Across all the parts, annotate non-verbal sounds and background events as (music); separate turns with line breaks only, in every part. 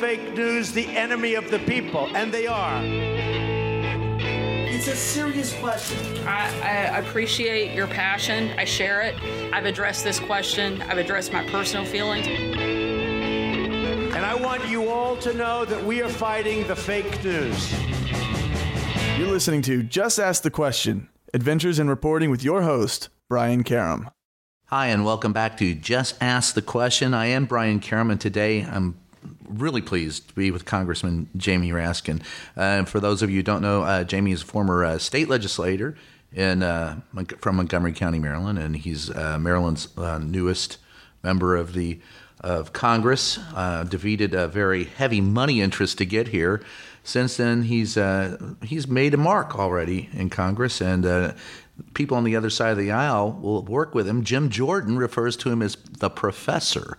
fake news the enemy of the people? And they are.
It's a serious question.
I, I appreciate your passion. I share it. I've addressed this question. I've addressed my personal feelings.
And I want you all to know that we are fighting the fake news.
You're listening to Just Ask the Question Adventures in Reporting with your host, Brian Karem.
Hi, and welcome back to Just Ask the Question. I am Brian Karem, and today I'm really pleased to be with Congressman Jamie Raskin. Uh, for those of you who don't know, uh, Jamie is a former uh, state legislator in uh, from Montgomery County, Maryland, and he's uh, Maryland's uh, newest member of the of Congress. defeated a very heavy money interest to get here. Since then, he's he's made a mark already in Congress, and people on the other side of the aisle will work with him. Jim Jordan refers to him as the professor.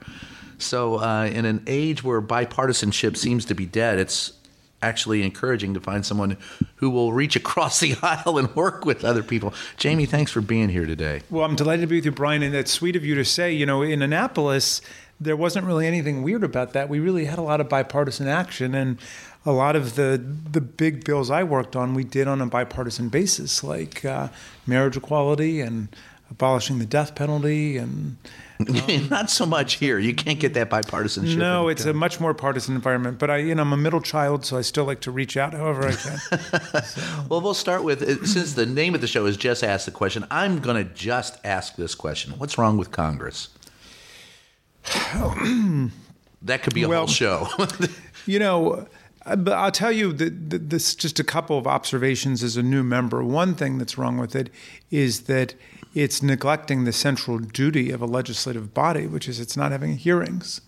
So, uh, in an age where bipartisanship seems to be dead, it's actually encouraging to find someone who will reach across the (laughs) aisle and work with other people. Jamie, thanks for being here today.
Well, I'm delighted to be with you, Brian, and it's sweet of you to say, you know, in Annapolis, there wasn't really anything weird about that. We really had a lot of bipartisan action and a lot of the the big bills I worked on, we did on a bipartisan basis, like uh, marriage equality and abolishing the death penalty and
um, (laughs) Not so much here. You can't get that bipartisanship.
No, it's a much more partisan environment. But I, you know, I'm a middle child, so I still like to reach out however I can. (laughs)
so. Well, we'll start with uh, since the name of the show is just ask the question. I'm going to just ask this question: What's wrong with Congress? (clears throat) that could be a well, whole show. (laughs)
you know. But I'll tell you that this just a couple of observations as a new member. One thing that's wrong with it is that it's neglecting the central duty of a legislative body, which is it's not having hearings.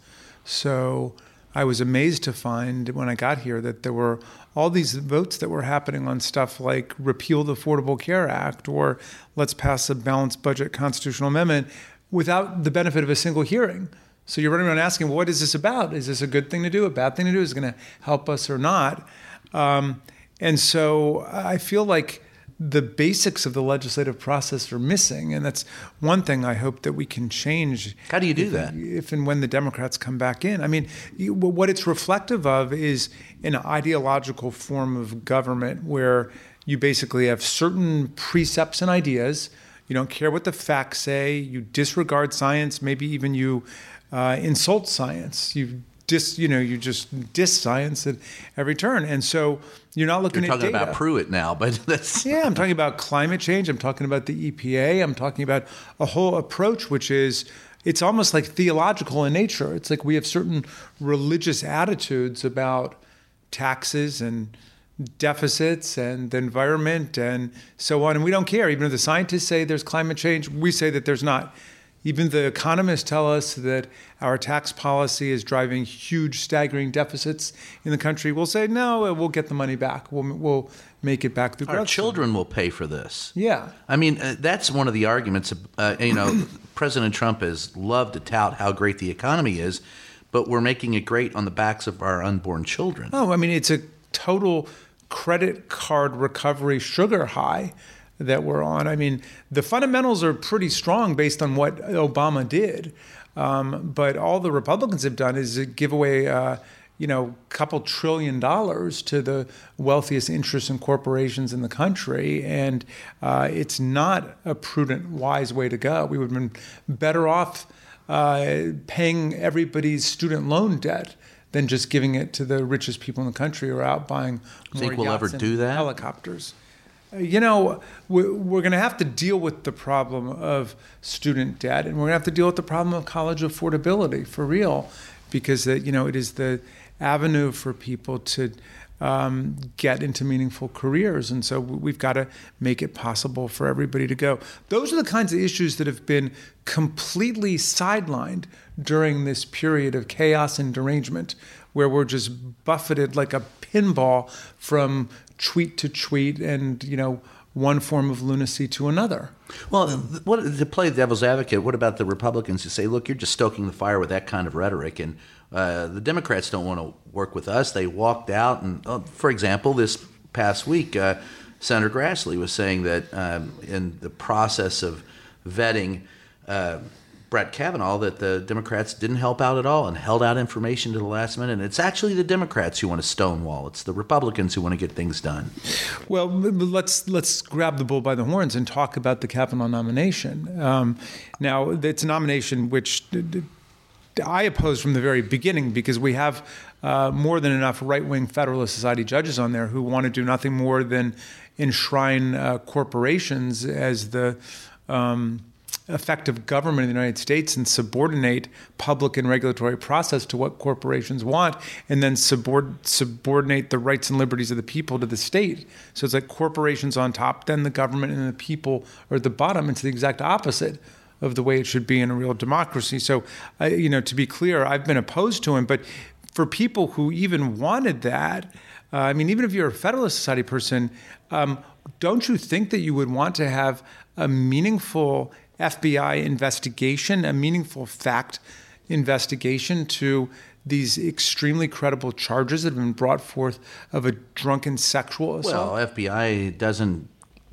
So I was amazed to find when I got here that there were all these votes that were happening on stuff like repeal the Affordable Care Act or let's pass a balanced budget constitutional amendment without the benefit of a single hearing. So you're running around asking, well, what is this about? Is this a good thing to do, a bad thing to do? Is it going to help us or not? Um, and so I feel like the basics of the legislative process are missing, and that's one thing I hope that we can change.
How do you do
if,
that?
If and when the Democrats come back in, I mean, what it's reflective of is an ideological form of government where you basically have certain precepts and ideas. You don't care what the facts say. You disregard science. Maybe even you uh, insult science. You dis, you know, you just diss science at every turn. And so you're not looking
you're
talking
at about Pruitt now, (laughs) but that's
yeah. I'm talking about climate change. I'm talking about the EPA. I'm talking about a whole approach, which is it's almost like theological in nature. It's like we have certain religious attitudes about taxes and deficits and the environment and so on. And we don't care. Even if the scientists say there's climate change, we say that there's not. Even the economists tell us that our tax policy is driving huge, staggering deficits in the country. We'll say, no, we'll get the money back. We'll, we'll make it back through
Our children will pay for this.
Yeah.
I mean, uh, that's one of the arguments. Uh, you know, (coughs) President Trump has loved to tout how great the economy is, but we're making it great on the backs of our unborn children.
Oh, I mean, it's a total credit card recovery sugar high that we're on. I mean, the fundamentals are pretty strong based on what Obama did. Um, but all the Republicans have done is give away, uh, you know, a couple trillion dollars to the wealthiest interests and corporations in the country. And uh, it's not a prudent, wise way to go. We would have been better off uh, paying everybody's student loan debt than just giving it to the richest people in the country or out buying more
Think we'll ever do that?
helicopters. You know, we're going to have to deal with the problem of student debt, and we're going to have to deal with the problem of college affordability for real, because uh, you know it is the avenue for people to um, get into meaningful careers, and so we've got to make it possible for everybody to go. Those are the kinds of issues that have been completely sidelined during this period of chaos and derangement, where we're just buffeted like a pinball from tweet to tweet and, you know, one form of lunacy to another.
Well, what, to play devil's advocate, what about the Republicans who say, look, you're just stoking the fire with that kind of rhetoric, and uh, the Democrats don't want to work with us. They walked out, and uh, for example, this past week, uh, Senator Grassley was saying that um, in the process of vetting uh, Brett Kavanaugh that the Democrats didn't help out at all and held out information to the last minute. And it's actually the Democrats who want to stonewall. It's the Republicans who want to get things done.
Well, let's let's grab the bull by the horns and talk about the Kavanaugh nomination. Um, now, it's a nomination which I opposed from the very beginning because we have uh, more than enough right-wing Federalist Society judges on there who want to do nothing more than enshrine uh, corporations as the um, effective government in the United States and subordinate public and regulatory process to what corporations want, and then subord- subordinate the rights and liberties of the people to the state. So it's like corporations on top, then the government and the people are at the bottom. It's the exact opposite of the way it should be in a real democracy. So, you know, to be clear, I've been opposed to him, but for people who even wanted that, uh, I mean, even if you're a Federalist Society person, um, don't you think that you would want to have a meaningful FBI investigation, a meaningful fact investigation to these extremely credible charges that have been brought forth of a drunken sexual assault?
Well, FBI doesn't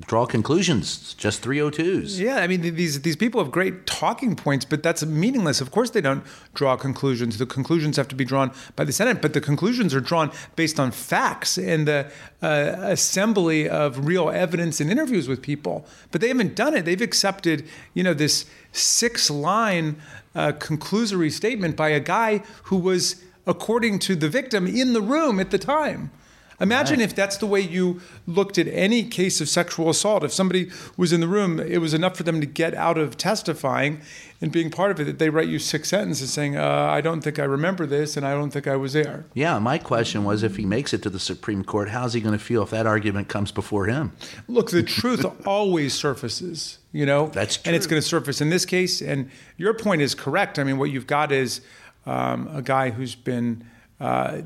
draw conclusions. just 302s.
Yeah, I mean these these people have great talking points, but that's meaningless. Of course, they don't draw conclusions. The conclusions have to be drawn by the Senate, but the conclusions are drawn based on facts and the uh, assembly of real evidence and interviews with people. But they haven't done it. They've accepted, you know, this six-line uh, conclusory statement by a guy who was, according to the victim, in the room at the time. Imagine right. if that's the way you looked at any case of sexual assault. If somebody was in the room, it was enough for them to get out of testifying and being part of it that they write you six sentences saying, uh, I don't think I remember this and I don't think I was there.
Yeah, my question was if he makes it to the Supreme Court, how's he going to feel if that argument comes before him?
Look, the (laughs) truth always surfaces, you know?
That's true.
And it's going to surface in this case. And your point is correct. I mean, what you've got is um, a guy who's been. Uh,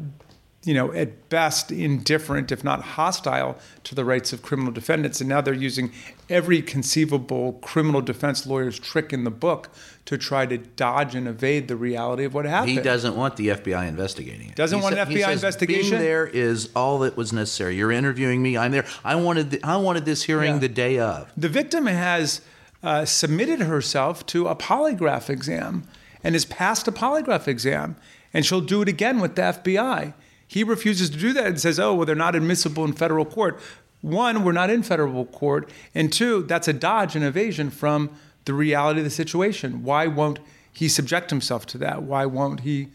you know, at best indifferent, if not hostile, to the rights of criminal defendants. And now they're using every conceivable criminal defense lawyer's trick in the book to try to dodge and evade the reality of what happened.
He doesn't want the FBI investigating it.
Doesn't
he
want an FBI
says,
investigation.
Being there is all that was necessary. You're interviewing me. I'm there. I wanted. The, I wanted this hearing
Yeah.
the day of.
The victim has uh, submitted herself to a polygraph exam and has passed a polygraph exam, and she'll do it again with the FBI. He refuses to do that and says, oh, well, they're not admissible in federal court. One, we're not in federal court. And two, that's a dodge and evasion from the reality of the situation. Why won't he subject himself to that? Why won't he,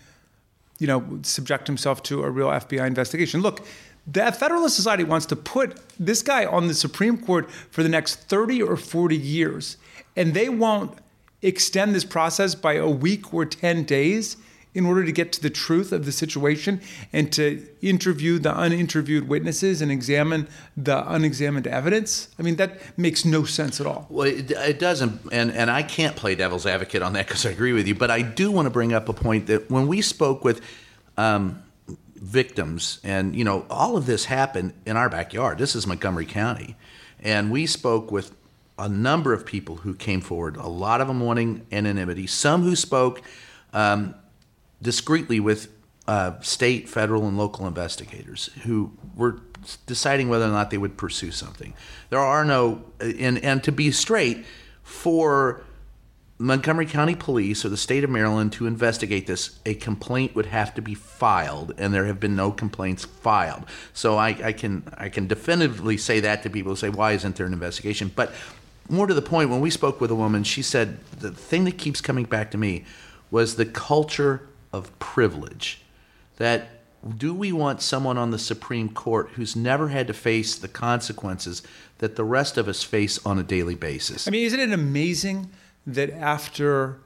you know, subject himself to a real FBI investigation? Look, the Federalist Society wants to put this guy on the Supreme Court for the next 30 or 40 years, and they won't extend this process by a week or 10 days in order to get to the truth of the situation and to interview the uninterviewed witnesses and examine the unexamined evidence. I mean, that makes no sense at all.
Well, it, it doesn't, and and I can't play devil's advocate on that because I agree with you. But I do want to bring up a point that when we spoke with. Um, victims and you know all of this happened in our backyard this is montgomery county and we spoke with a number of people who came forward a lot of them wanting anonymity some who spoke um, discreetly with uh, state, federal, and local investigators who were deciding whether or not they would pursue something. There are no, and, and to be straight, for Montgomery County Police or the state of Maryland to investigate this, a complaint would have to be filed, and there have been no complaints filed. So I, I can I can definitively say that to people who say, why isn't there an investigation? But more to the point, when we spoke with a woman, she said the thing that keeps coming back to me was the culture of privilege. That do we want someone on the Supreme Court who's never had to face the consequences that the rest of us face on a daily basis?
I mean, isn't it amazing that after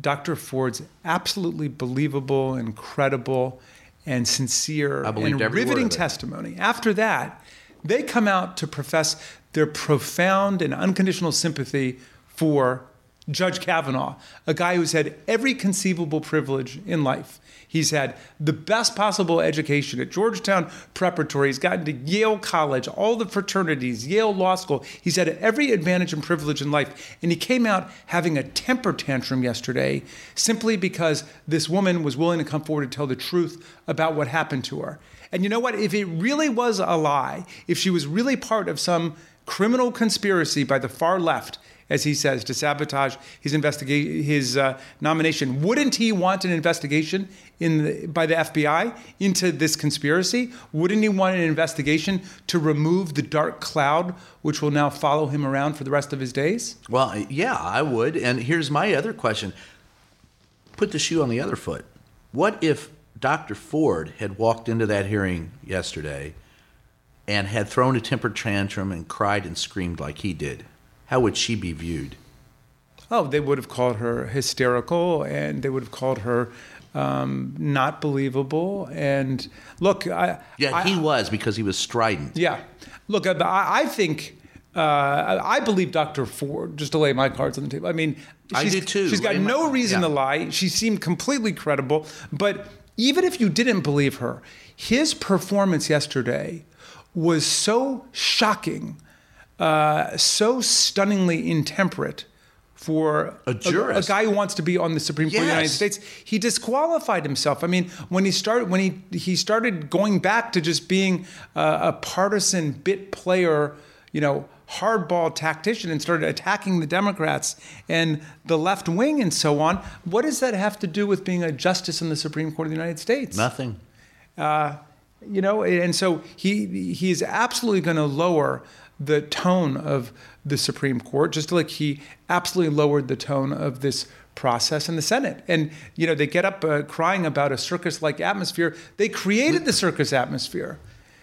Dr. Ford's absolutely believable and credible and sincere and riveting testimony, after that, they come out to profess their profound and unconditional sympathy for Judge Kavanaugh, a guy who's had every conceivable privilege in life. He's had the best possible education at Georgetown Preparatory. He's gotten to Yale College, all the fraternities, Yale Law School. He's had every advantage and privilege in life. And he came out having a temper tantrum yesterday simply because this woman was willing to come forward and tell the truth about what happened to her. And you know what? If it really was a lie, if she was really part of some criminal conspiracy by the far left, as he says, to sabotage his investigation, his uh, nomination. Wouldn't he want an investigation in the, by the FBI into this conspiracy? Wouldn't he want an investigation to remove the dark cloud which will now follow him around for the rest of his days?
Well, yeah, I would. And here's my other question: Put the shoe on the other foot. What if Dr. Ford had walked into that hearing yesterday and had thrown a temper tantrum and cried and screamed like he did? How would she be viewed?
Oh, they would have called her hysterical and they would have called her um, not believable. And look, I,
Yeah,
I-
he was because he was strident.
Yeah. Look, I, I think. Uh, I believe Dr. Ford, just to lay my cards on the table. I mean,
I
she's,
do too.
She's got no reason
yeah.
to lie. She seemed completely credible. But even if you didn't believe her, his performance yesterday was so shocking, uh, so stunningly intemperate for
A jurist.
a, guy who wants to be on the Supreme Court of the United States. He disqualified himself. I mean, when he started, when he he started going back to just being uh, a partisan bit player, you know, hardball tactician, and started attacking the Democrats and the left wing and so on. What does that have to do with being a justice in the Supreme Court of the United States?
Nothing.
you know and so he he is absolutely going to lower the tone of the Supreme Court just like he absolutely lowered the tone of this process in the Senate and you know they get up uh, crying about a circus like atmosphere they created the circus atmosphere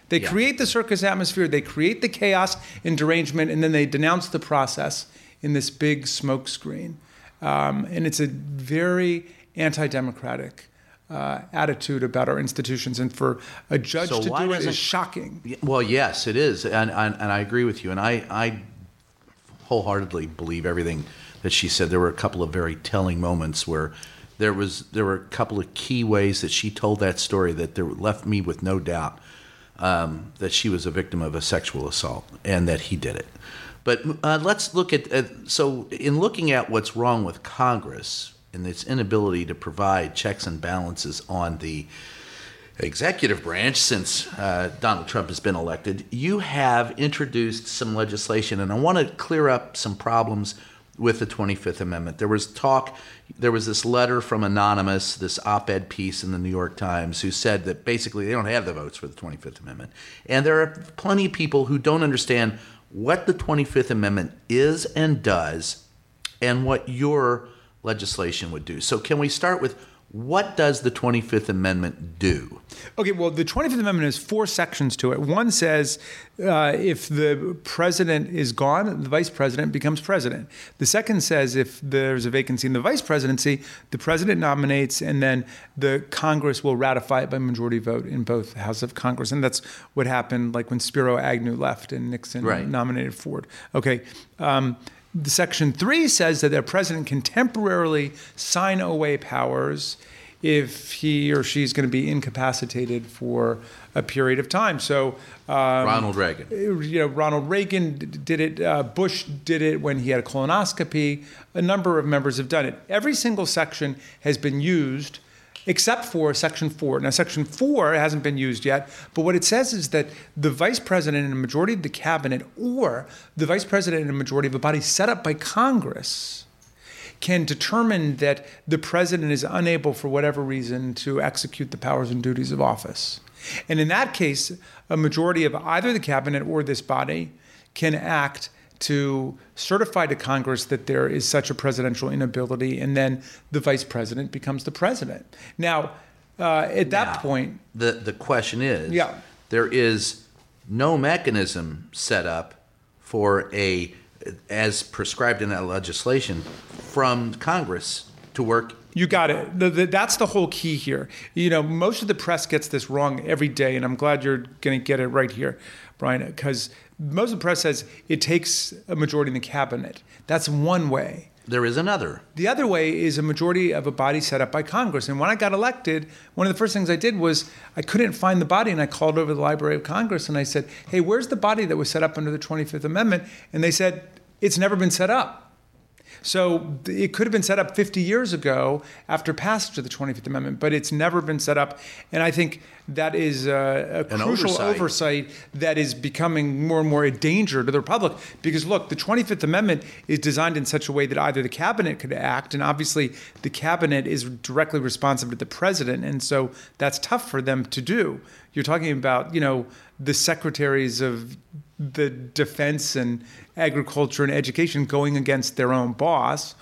they
Yeah.
create the circus atmosphere they create the chaos and derangement and then they denounce the process in this big smokescreen. um, and it's a very anti-democratic uh, attitude about our institutions, and for a judge
So
to do it shocking.
Well, yes, it is, and, and and I agree with you, and I I wholeheartedly believe everything that she said. There were a couple of very telling moments where there was there were a couple of key ways that she told that story that there left me with no doubt um, that she was a victim of a sexual assault and that he did it. But uh, let's look at uh, so in looking at what's wrong with Congress and its inability to provide checks and balances on the executive branch since uh, Donald Trump has been elected, you have introduced some legislation, and I want to clear up some problems with the 25th Amendment. There was talk, there was this letter from Anonymous, this op ed piece in the New York Times, who said that basically they don't have the votes for the 25th Amendment. And there are plenty of people who don't understand what the 25th Amendment is and does and what your legislation would do. So, can we start with what does the 25th Amendment do?
Okay, well, the 25th Amendment has four sections to it. One says uh, if the president is gone, the vice president becomes president. The second says if there's a vacancy in the vice presidency, the president nominates and then the Congress will ratify it by majority vote in both houses of Congress. And that's what happened like when Spiro Agnew left and Nixon
Right.
nominated Ford. Okay. Um, the section three says that the president can temporarily sign away powers if he or she's going to be incapacitated for a period of time. So, um,
Ronald Reagan.
you know, Ronald Reagan did it. Uh, Bush did it when he had a colonoscopy. A number of members have done it. Every single section has been used, except for Section Four. Now, Section Four hasn't been used yet, but what it says is that the vice president and a majority of the cabinet, or the vice president and a majority of a body set up by Congress, can determine that the president is unable, for whatever reason, to execute the powers and duties of office. And in that case, a majority of either the cabinet or this body can act to certify to Congress that there is such a presidential inability, and then the vice president becomes the president. Now, uh, at that
Now,
point,
the the question is,
Yeah.
there is no mechanism set up for a as prescribed in that legislation from Congress to work.
You got it. The, the, that's the whole key here. You know, most of the press gets this wrong every day, and I'm glad you're going to get it right here, Brian, because most of the press says it takes a majority in the cabinet. That's one way.
There is another.
The other way is a majority of a body set up by Congress. And when I got elected, one of the first things I did was I couldn't find the body, and I called over the Library of Congress and I said, "Hey, where's the body that was set up under the 25th Amendment?" And they said, "It's never been set up." So it could have been set up 50 years ago after passage of the 25th Amendment, but it's never been set up. And I think that is uh, a, a crucial
oversight.
oversight that is becoming more and more a danger to the Republic. Because look, the 25th Amendment is designed in such a way that either the cabinet could act, and obviously the cabinet is directly responsive to the president, and so that's tough for them to do. You're talking about, you know, the secretaries of the defense and agriculture and education going against their own boss,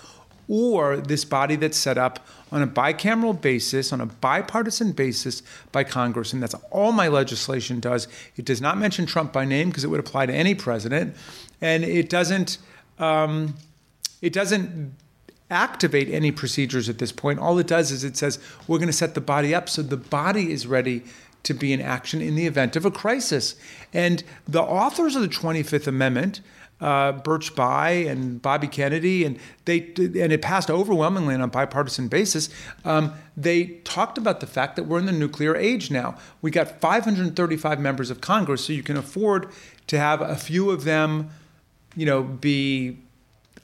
or this body that's set up on a bicameral basis, on a bipartisan basis by Congress. And that's all my legislation does. It does not mention Trump by name because it would apply to any president. And it doesn't, um, it doesn't activate any procedures at this point. All it does is it says we're going to set the body up so the body is ready to be in action in the event of a crisis. And the authors of the 25th Amendment, uh, Birch Bayh and Bobby Kennedy, and they and it passed overwhelmingly on a bipartisan basis. Um, they talked about the fact that we're in the nuclear age now. We got 535 members of Congress, so you can afford to have a few of them, you know, be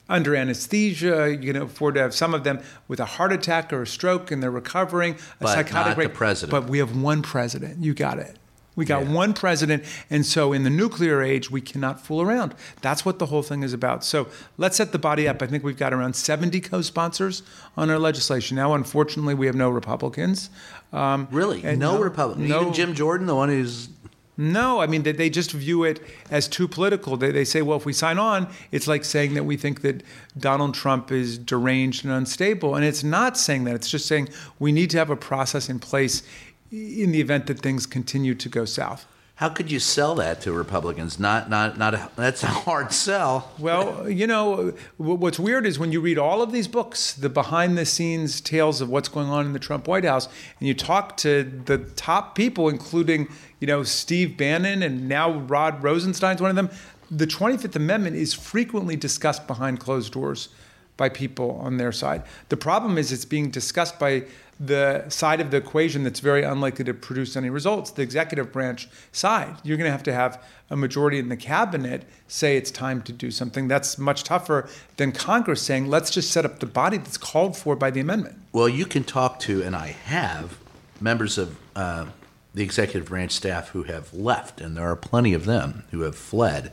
under anesthesia. You can afford to have some of them with a heart attack or a stroke and they're recovering. A
But
psychotic
not the president.
But we have one president. You got it. We got
Yeah.
one president. And so in the nuclear age, we cannot fool around. That's what the whole thing is about. So let's set the body up. I think we've got around 70 co sponsors on our legislation. Now, unfortunately, we have no Republicans. Um,
Really?
and
No, Republicans.
no-
Even Jim Jordan, the one who's
no, I mean they, they just view it as too political. They, they say, well, if we sign on, it's like saying that we think that Donald Trump is deranged and unstable, and it's not saying that. It's just saying we need to have a process in place in the event that things continue to go south.
How could you sell that to Republicans? Not, not, not. A, that's a hard sell.
Well, you know, what's weird is when you read all of these books, the behind the scenes tales of what's going on in the Trump White House, and you talk to the top people, including, you know, Steve Bannon and now Rod Rosenstein's one of them, the 25th Amendment is frequently discussed behind closed doors by people on their side. The problem is it's being discussed by the side of the equation that's very unlikely to produce any results, the executive branch side. You're going to have to have a majority in the cabinet say it's time to do something. That's much tougher than Congress saying, let's just set up the body that's called for by the amendment.
Well, you can talk to, and I have, members of uh, the executive branch staff who have left, and there are plenty of them who have fled,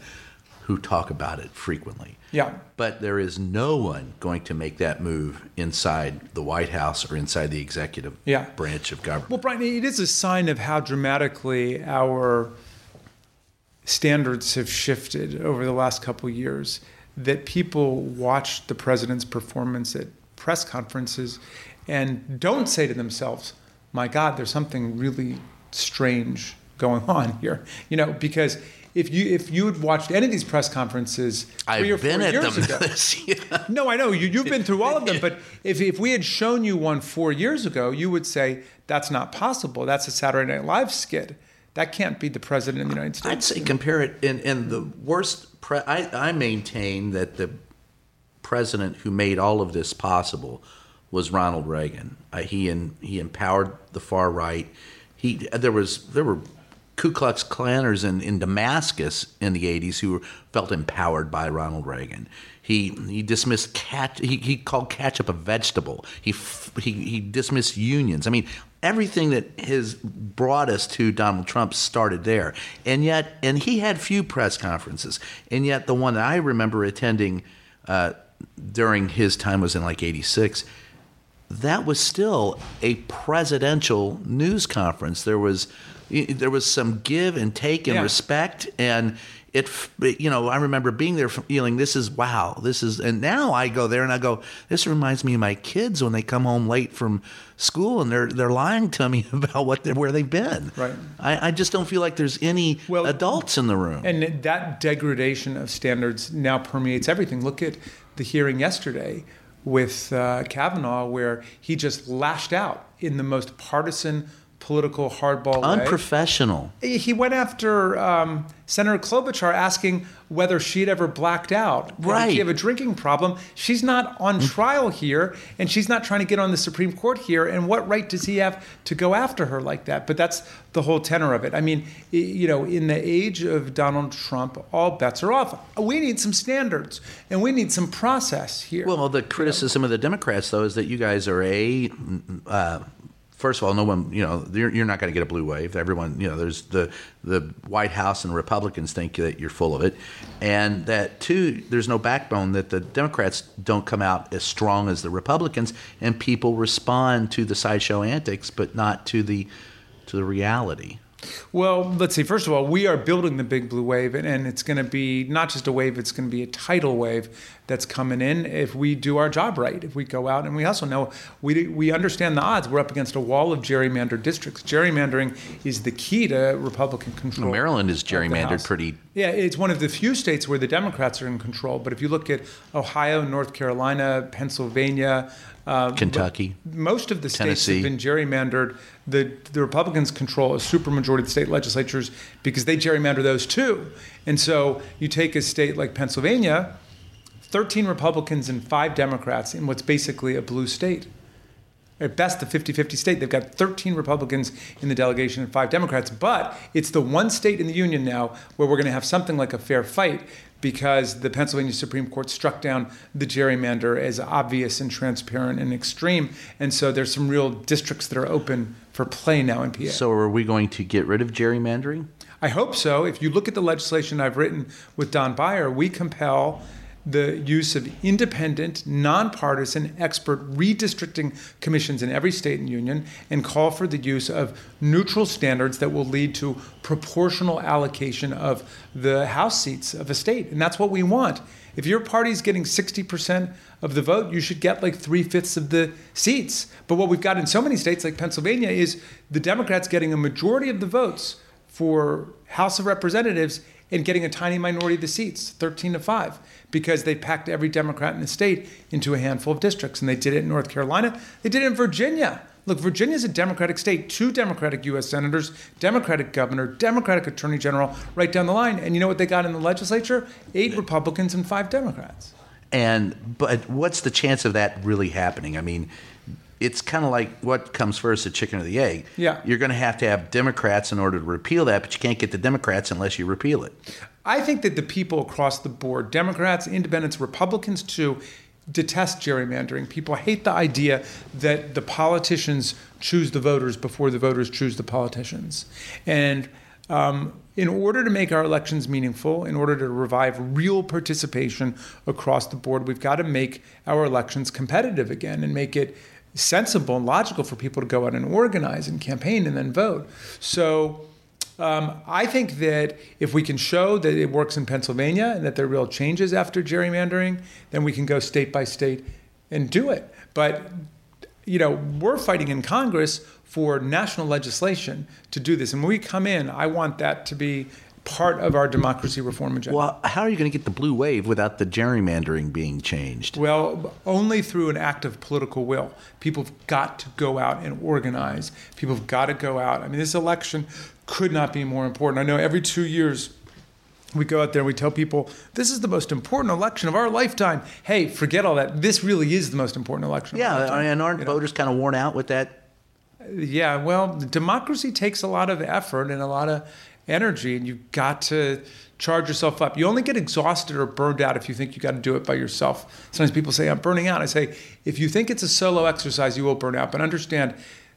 who talk about it frequently.
Yeah.
But there is no one going to make that move inside the White House or inside the executive
Yeah.
branch of government.
Well, Brian, it is a sign of how dramatically our standards have shifted over the last couple of years that people watch the president's performance at press conferences and don't say to themselves, my God, there's something really strange going (laughs) on here. You know, because if you if you had watched any of these press conferences 3
I've
or
been
four
at
years
them
ago, (laughs)
year.
no, I know you, you've been through all of them, (laughs) but if, if we had shown you one four years ago, you would say that's not possible. That's a Saturday Night Live skit. That can't be the president of the United States.
I'd say compare it in, in the worst. Pre- I, I maintain that the president who made all of this possible was Ronald Reagan. Uh, he and he empowered the far right. He there was there were Ku Klux Klanners in, in Damascus in the '80s who felt empowered by Ronald Reagan. He he dismissed cat. He, he called ketchup a vegetable. He he he dismissed unions. I mean, everything that has brought us to Donald Trump started there. And yet, and he had few press conferences. And yet, the one that I remember attending uh, during his time was in like '86 that was still a presidential news conference. There was there was some give and take and
Yeah.
respect, and it you know I remember being there feeling this is wow this is and now I go there and I go this reminds me of my kids when they come home late from school and they're they're lying to me (laughs) about what they where they've been.
Right.
I, I just don't feel like there's any
Well,
adults in the room.
And that degradation of standards now permeates everything. Look at the hearing yesterday with uh, Kavanaugh, where he just lashed out in the most partisan political hardball way.
Unprofessional.
He went after um, Senator Klobuchar asking whether she'd ever blacked out.
Right.
She have a drinking problem? She's not on trial here, and she's not trying to get on the Supreme Court here. And what right does he have to go after her like that? But that's the whole tenor of it. I mean, you know, in the age of Donald Trump, all bets are off. We need some standards, and we need some process here.
Well, the criticism of the Democrats, though, is that you guys are a. Uh, first of all, no one, you know, you're, you're not going to get a blue wave. Everyone, you know, there's the the White House and Republicans think that you're full of it, and that two, there's no backbone. That the Democrats don't come out as strong as the Republicans, and people respond to the sideshow antics, but not to the to the reality.
Well, let's see. First of all, we are building the big blue wave, and, and it's going to be not just a wave; it's going to be a tidal wave that's coming in if we do our job right. If we go out and we also know we we understand the odds. We're up against a wall of gerrymandered districts. Gerrymandering is the key to Republican control.
Maryland is gerrymandered pretty.
Yeah, it's one of the few states where the Democrats are in control. But if you look at Ohio, North Carolina, Pennsylvania, uh,
Kentucky.
most of the states have been gerrymandered. The the Republicans control a supermajority of the state legislatures because they gerrymander those too. And so you take a state like Pennsylvania, 13 Republicans and 5 Democrats in what's basically a blue state. At best, a 50 50 state. They've got 13 Republicans in the delegation and 5 Democrats. But it's the one state in the union now where we're going to have something like a fair fight because the Pennsylvania Supreme Court struck down the gerrymander as obvious and transparent and extreme. And so there's some real districts that are open for play now in PA.
So, are we going to get rid of gerrymandering?
I hope so. If you look at the legislation I've written with Don Beyer, we compel the use of independent, nonpartisan, expert redistricting commissions in every state and union and call for the use of neutral standards that will lead to proportional allocation of the House seats of a state. And that's what we want. If your party is getting 60% of the vote, you should get like three fifths of the seats. But what we've got in so many states like Pennsylvania is the Democrats getting a majority of the votes for House of Representatives and getting a tiny minority of the seats, 13 to 5, because they packed every Democrat in the state into a handful of districts. And they did it in North Carolina, they did it in Virginia. Look, Virginia's a Democratic state, two Democratic U.S. senators, Democratic governor, Democratic attorney general, right down the line. And you know what they got in the legislature? Eight Republicans and five Democrats.
And but what's the chance of that really happening? I mean, it's kind of like what comes first, the chicken or the egg.
Yeah.
You're going to have to have Democrats in order to repeal that, but you can't get the Democrats unless you repeal it.
I think that the people across the board, Democrats, independents, Republicans too, detest gerrymandering. People hate the idea that the politicians choose the voters before the voters choose the politicians. And um, in order to make our elections meaningful, in order to revive real participation across the board, we've got to make our elections competitive again and make it sensible and logical for people to go out and organize and campaign and then vote. So um, I think that if we can show that it works in Pennsylvania and that there are real changes after gerrymandering, then we can go state by state and do it. But you know, we're fighting in Congress for national legislation to do this. And when we come in, I want that to be part of our democracy reform agenda.
Well, how are you going to get the blue wave without the gerrymandering being changed?
Well, only through an act of political will. People have got to go out and organize. People have got to go out. I mean, this election could not be more important. I know every two years we go out there and we tell people this is the most important election of our lifetime. Hey, forget all that. This really is the most important election. of our
Yeah, and aren't
You know?
voters kind of worn out with that?
Yeah, well, democracy takes a lot of effort and a lot of energy, and you've got to charge yourself up. You only get exhausted or burned out if you think you got to do it by yourself. Sometimes people say, I'm burning out. I say, if you think it's a solo exercise, you will burn out. But understand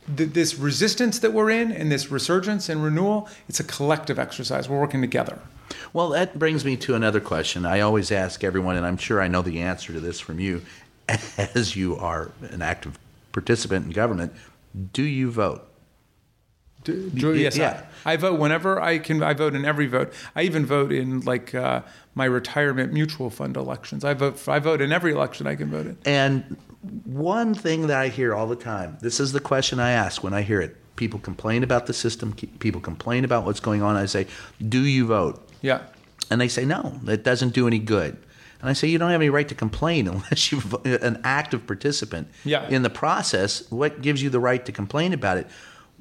this resistance that we're in and this resurgence and renewal, it's a collective exercise. We're working together.
Well, that brings me to another question. I always ask everyone, and I'm sure I know the answer to this from you, (laughs) as you are an active participant in government. Do you vote?
Yes,
yeah.
I, vote whenever I can. I vote in every vote. I even vote in like uh, my retirement mutual fund elections. I vote. I vote in every election I can vote in.
And one thing that I hear all the time this is the question I ask when I hear it. People complain about the system, people complain about what's going on. I say, Do you vote?
Yeah.
And they say, No, it doesn't do any good. And I say, You don't have any right to complain (laughs) unless you're an active participant
Yeah.
in the process. What gives you the right to complain about it?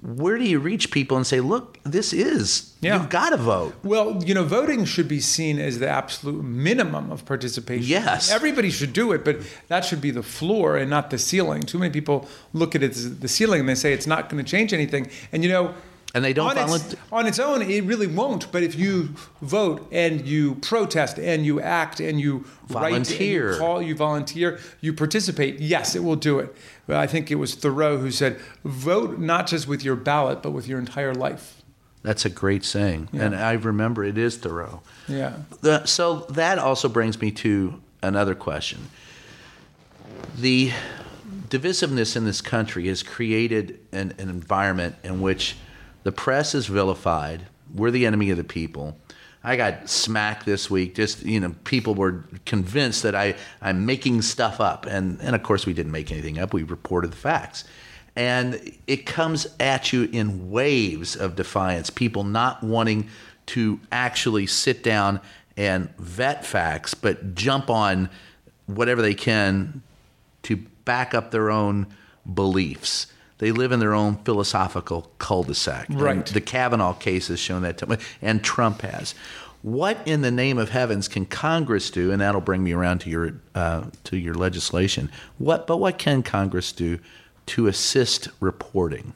Where do you reach people and say, look, this is,
Yeah.
you've got to vote?
Well, you know, voting should be seen as the absolute minimum of participation.
Yes.
Everybody should do it, but that should be the floor and not the ceiling. Too many people look at it as the ceiling and they say it's not going to change anything. And, you know,
And they don't
on its, on its own, it really won't. But if you vote and you protest and you act and you write
Volunteer.
you call, you volunteer, you participate, yes, it will do it. Well, I think it was Thoreau who said, vote not just with your ballot, but with your entire life.
That's a great saying. And I remember it is Thoreau.
Yeah.
The, so that also brings me to another question. The divisiveness in this country has created an, an environment in which the press is vilified. We're the enemy of the people. I got smacked this week. Just you know, people were convinced that I I'm making stuff up, and and of course we didn't make anything up. We reported the facts, and it comes at you in waves of defiance. People not wanting to actually sit down and vet facts, but jump on whatever they can to back up their own beliefs. They live in their own philosophical cul-de-sac. And
Right.
the Kavanaugh case has shown that, to, and Trump has. What in the name of heavens can Congress do? And that'll bring me around to your uh, to your legislation. What, but what can Congress do to assist reporting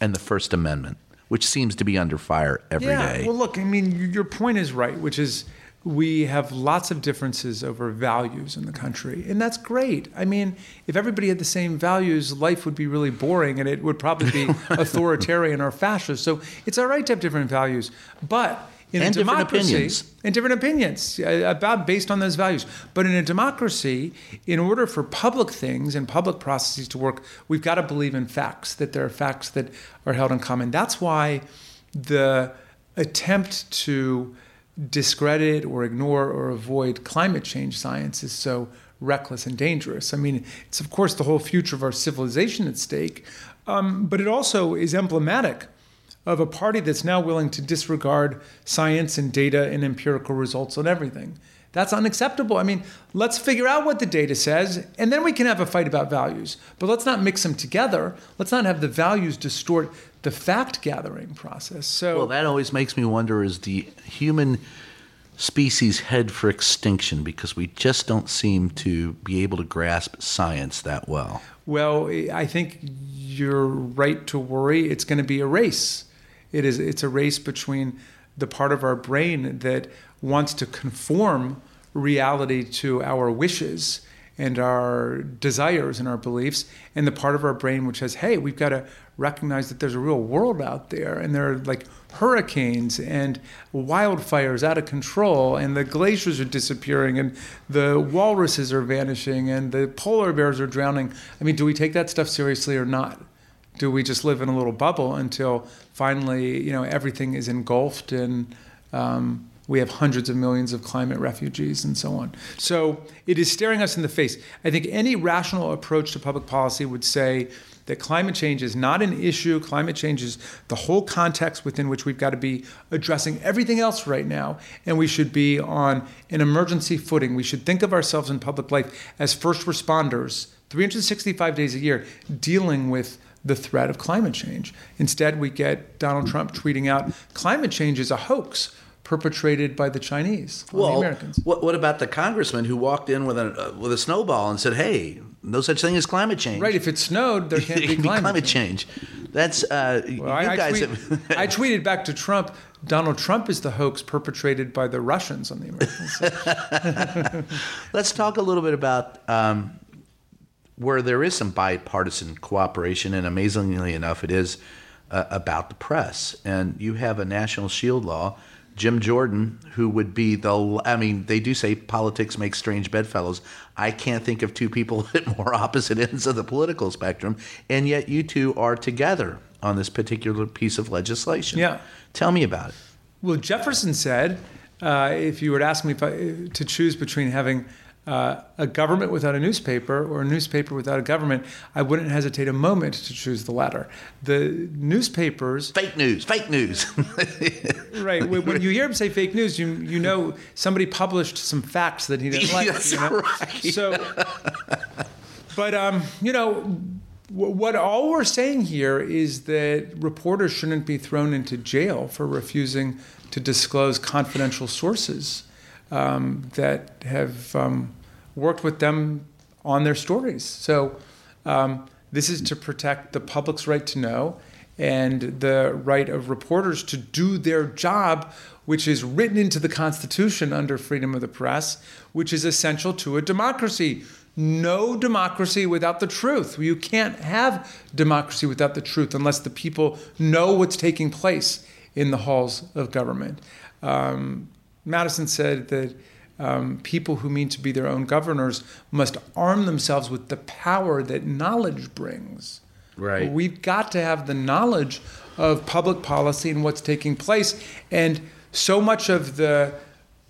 and the First Amendment, which seems to be under fire every day?
yeah. Well, look, I mean, your point is right, which is we have lots of differences over values in the country, and that's great. I mean, if everybody had the same values, life would be really boring, and it would probably be (laughs) authoritarian or fascist. So it's all right to have different values, but in
And
a
different
democracy,
opinions.
and different opinions about based on those values. But in a democracy, in order for public things and public processes to work, we've got to believe in facts that there are facts that are held in common. That's why the attempt to discredit or ignore or avoid climate change science is so reckless and dangerous. I mean, it's of course the whole future of our civilization at stake, um, but it also is emblematic of a party that's now willing to disregard science and data and empirical results on everything. That's unacceptable. I mean, let's figure out what the data says, and then we can have a fight about values. But let's not mix them together. Let's not have the values distort the fact gathering process. So,
Well, that always makes me wonder is the human species head for extinction because we just don't seem to be able to grasp science that well.
Well, I think you're right to worry. It's going to be a race. It is. It's a race between the part of our brain that wants to conform reality to our wishes and our desires and our beliefs, and the part of our brain which says, "Hey, we've got to recognize that there's a real world out there, and there are like hurricanes and wildfires out of control, and the glaciers are disappearing, and the walruses are vanishing, and the polar bears are drowning." I mean, do we take that stuff seriously or not? Do we just live in a little bubble until finally, you know, everything is engulfed and um, we have hundreds of millions of climate refugees and so on? So it is staring us in the face. I think any rational approach to public policy would say that climate change is not an issue. Climate change is the whole context within which we've got to be addressing everything else right now. And we should be on an emergency footing. We should think of ourselves in public life as first responders, 365 days a year, dealing with the threat of climate change. Instead, we get Donald Trump tweeting out climate change is a hoax perpetrated by the Chinese on the Americans.
what, what about the congressman who walked in with a uh, with a snowball and said, "Hey, no such thing as climate change."
Right, if it snowed, there can't be (laughs)
can
climate, change.
change. That's uh, you
Well, I, I
guys.
tweet-
have,
I (laughs) tweeted back to Trump, Donald Trump is the hoax perpetrated by the Russians on the Americans. (laughs)
Let's talk a little bit about um, where there is some bipartisan cooperation, and amazingly enough, it is uh, about the press. And you have a national shield law. Jim Jordan, who would be the, I mean, they do say politics makes strange bedfellows. I can't think of two people (laughs) at more opposite ends of the political spectrum, and yet you two are together on this particular piece of legislation.
Yeah.
Tell me about it.
Well, Jefferson said, uh, if you were to ask me I, to choose between having uh, a government without a newspaper or a newspaper without a government, I wouldn't hesitate a moment to choose the latter. The newspapers,
Fake news, fake news. (laughs)
right? When you hear him say fake news, you you know somebody published some facts that he didn't like.
That's
you know?
right.
So, but um, you know, what all we're saying here is that reporters shouldn't be thrown into jail for refusing to disclose confidential sources um, that have um, worked with them on their stories. So um, this is to protect the public's right to know and the right of reporters to do their job, which is written into the Constitution under freedom of the press, which is essential to a democracy. No democracy without the truth. You can't have democracy without the truth unless the people know what's taking place in the halls of government. Um, Madison said that um, people who mean to be their own governors must arm themselves with the power that knowledge brings.
Right.
We've got to have the knowledge of public policy and what's taking place. And so much of the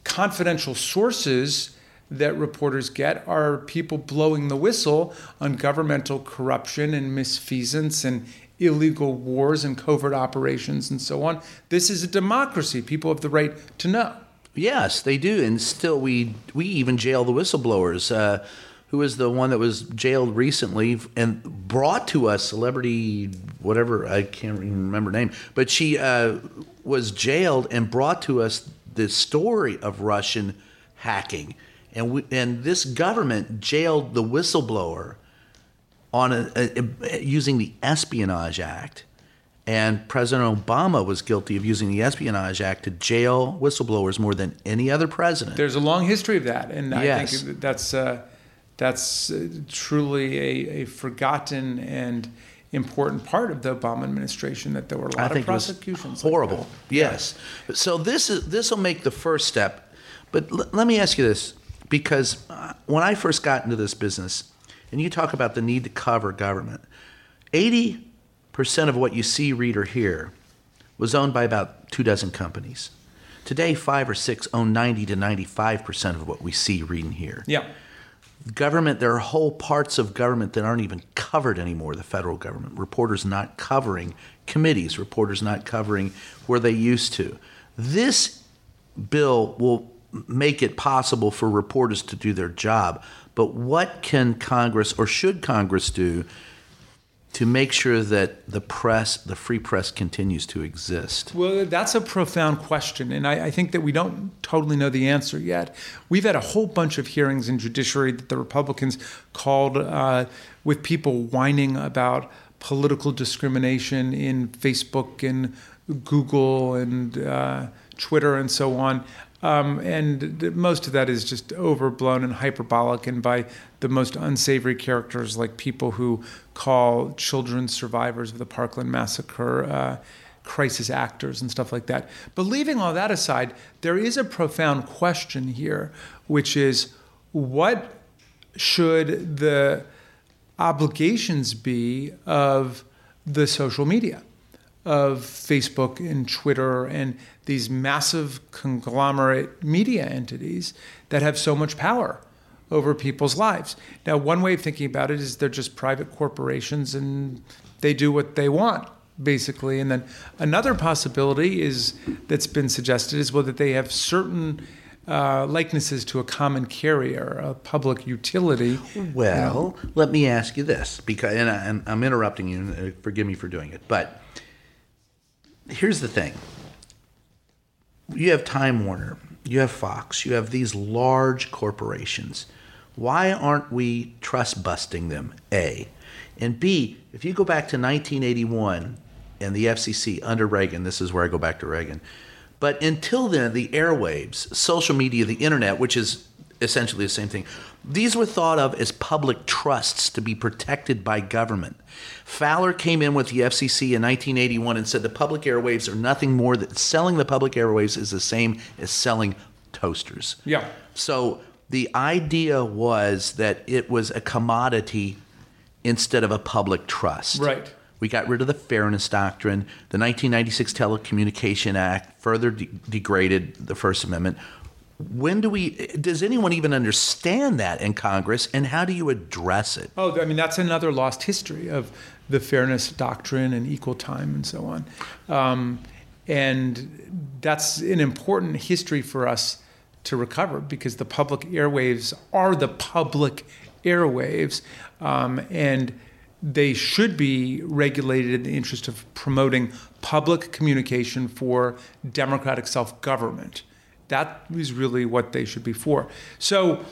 confidential sources that reporters get are people blowing the whistle on governmental corruption and misfeasance and illegal wars and covert operations and so on. This is a democracy. People have the right to know.
Yes, they do, and still we we even jail the whistleblowers. Uh, who was the one that was jailed recently and brought to us celebrity whatever I can't even remember her name, but she uh, was jailed and brought to us the story of Russian hacking, and we, and this government jailed the whistleblower on a, a, a, using the Espionage Act. And President Obama was guilty of using the Espionage Act to jail whistleblowers more than any other president.
There's a long history of that, and
yes.
I think that's uh, that's uh, truly a, a, forgotten and important part of the Obama administration. That there were a lot of prosecutions.
horrible.
Like
yes. Yeah. So this is this will make the first step. But l- let me ask you this, because uh, when I first got into this business, and you talk about the need to cover government, eighty percent of what you see, read, or hear was owned by about two dozen companies. Today, five or six own 90 to 95% of what we see, read, and hear.
Yeah.
Government, there are whole parts of government that aren't even covered anymore, the federal government. Reporters not covering committees, reporters not covering where they used to. This bill will make it possible for reporters to do their job. But what can Congress or should Congress do to make sure that the press, the free press, continues to exist?
Well, that's a profound question, and I, I, think that we don't totally know the answer yet. We've had a whole bunch of hearings in judiciary that the Republicans called uh, with people whining about political discrimination in Facebook and Google and uh, Twitter and so on. Um, and most of that is just overblown and hyperbolic, and by the most unsavory characters like people who call children survivors of the Parkland massacre uh, crisis actors and stuff like that. But leaving all that aside, there is a profound question here, which is what should the obligations be of the social media? of Facebook and Twitter and these massive conglomerate media entities that have so much power over people's lives. Now, one way of thinking about it is they're just private corporations and they do what they want, basically. And then another possibility is that's been suggested is well that they have certain uh, likenesses to a common carrier, a public utility.
Well, you know. let me ask you this, because and, I, I'm interrupting you. And uh, forgive me for doing it, but here's the thing you have Time Warner, you have Fox, you have these large corporations. Why aren't we trust busting them? A. And B, if you go back to 1981 and the FCC under Reagan, this is where I go back to Reagan. But until then, the airwaves, social media, the internet, which is essentially the same thing, these were thought of as public trusts to be protected by government. Fowler came in with the FCC in 1981 and said the public airwaves are nothing more than selling the public airwaves is the same as selling toasters.
Yeah.
So the idea was that it was a commodity instead of a public trust.
Right.
We got rid of the Fairness Doctrine. The 1996 Telecommunication Act further de- degraded the First Amendment when do we does anyone even understand that in congress and how do you address it
oh i mean that's another lost history of the fairness doctrine and equal time and so on um, and that's an important history for us to recover because the public airwaves are the public airwaves um, and they should be regulated in the interest of promoting public communication for democratic self government. That is really what they should be for. So,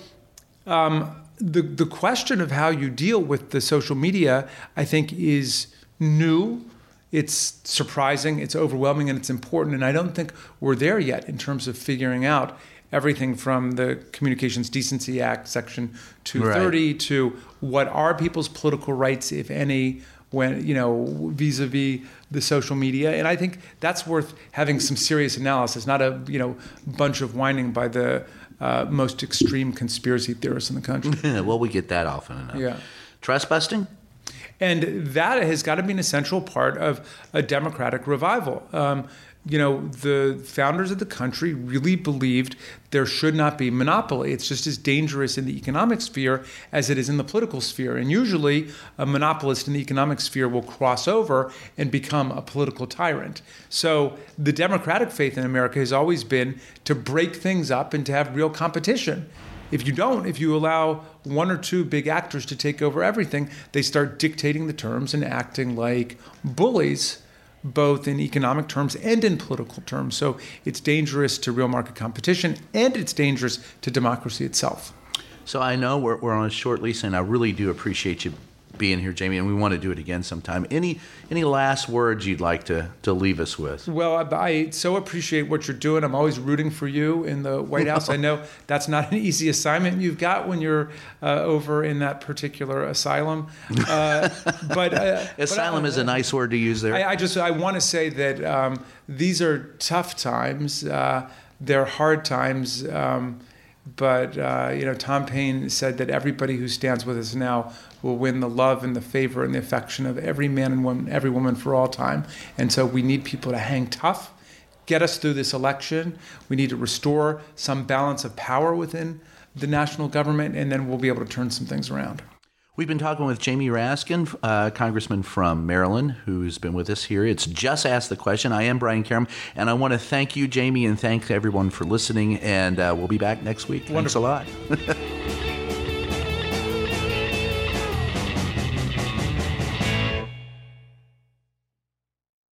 um, the, the question of how you deal with the social media, I think, is new. It's surprising, it's overwhelming, and it's important. And I don't think we're there yet in terms of figuring out everything from the Communications Decency Act, Section 230, right. to what are people's political rights, if any, when you know vis-a-vis the social media. And i think that's worth having some serious analysis not a you know bunch of whining by the uh, most extreme conspiracy theorists in the country. (laughs)
Well we get that often enough.
Yeah.
Trust busting
and that has got to be an essential part of a democratic revival. Um, you know, the founders of the country really believed there should not be monopoly. It's just as dangerous in the economic sphere as it is in the political sphere. And usually, a monopolist in the economic sphere will cross over and become a political tyrant. So, the democratic faith in America has always been to break things up and to have real competition. If you don't, if you allow one or two big actors to take over everything, they start dictating the terms and acting like bullies both in economic terms and in political terms. So it's dangerous to real market competition and it's dangerous to democracy itself.
So I know we're, we're on a short lease, and I really do appreciate you being here, Jamie, and we want to do it again sometime. Any any last words you'd like to to leave us with?
Well, I, I so appreciate what you're doing. I'm always rooting for you in the White House. I know (laughs) that's not an easy assignment you've got when you're uh, over in that particular asylum. Uh, (laughs) but uh,
asylum
but
is a nice word to use there.
I, I just I want to say that um, these are tough times. Uh, they're hard times. Um, but uh, you know, Tom Paine said that everybody who stands with us now will win the love and the favor and the affection of every man and woman, every woman for all time. And so we need people to hang tough, get us through this election. We need to restore some balance of power within the national government, and then we'll be able to turn some things around.
We've been talking with Jamie Raskin, uh, congressman from Maryland, who's been with us here. It's Just Ask the Question. I am Brian Karem, and I want to thank you, Jamie, and thank everyone for listening. And uh, we'll be back next week. Wonderful. Thanks a lot. (laughs)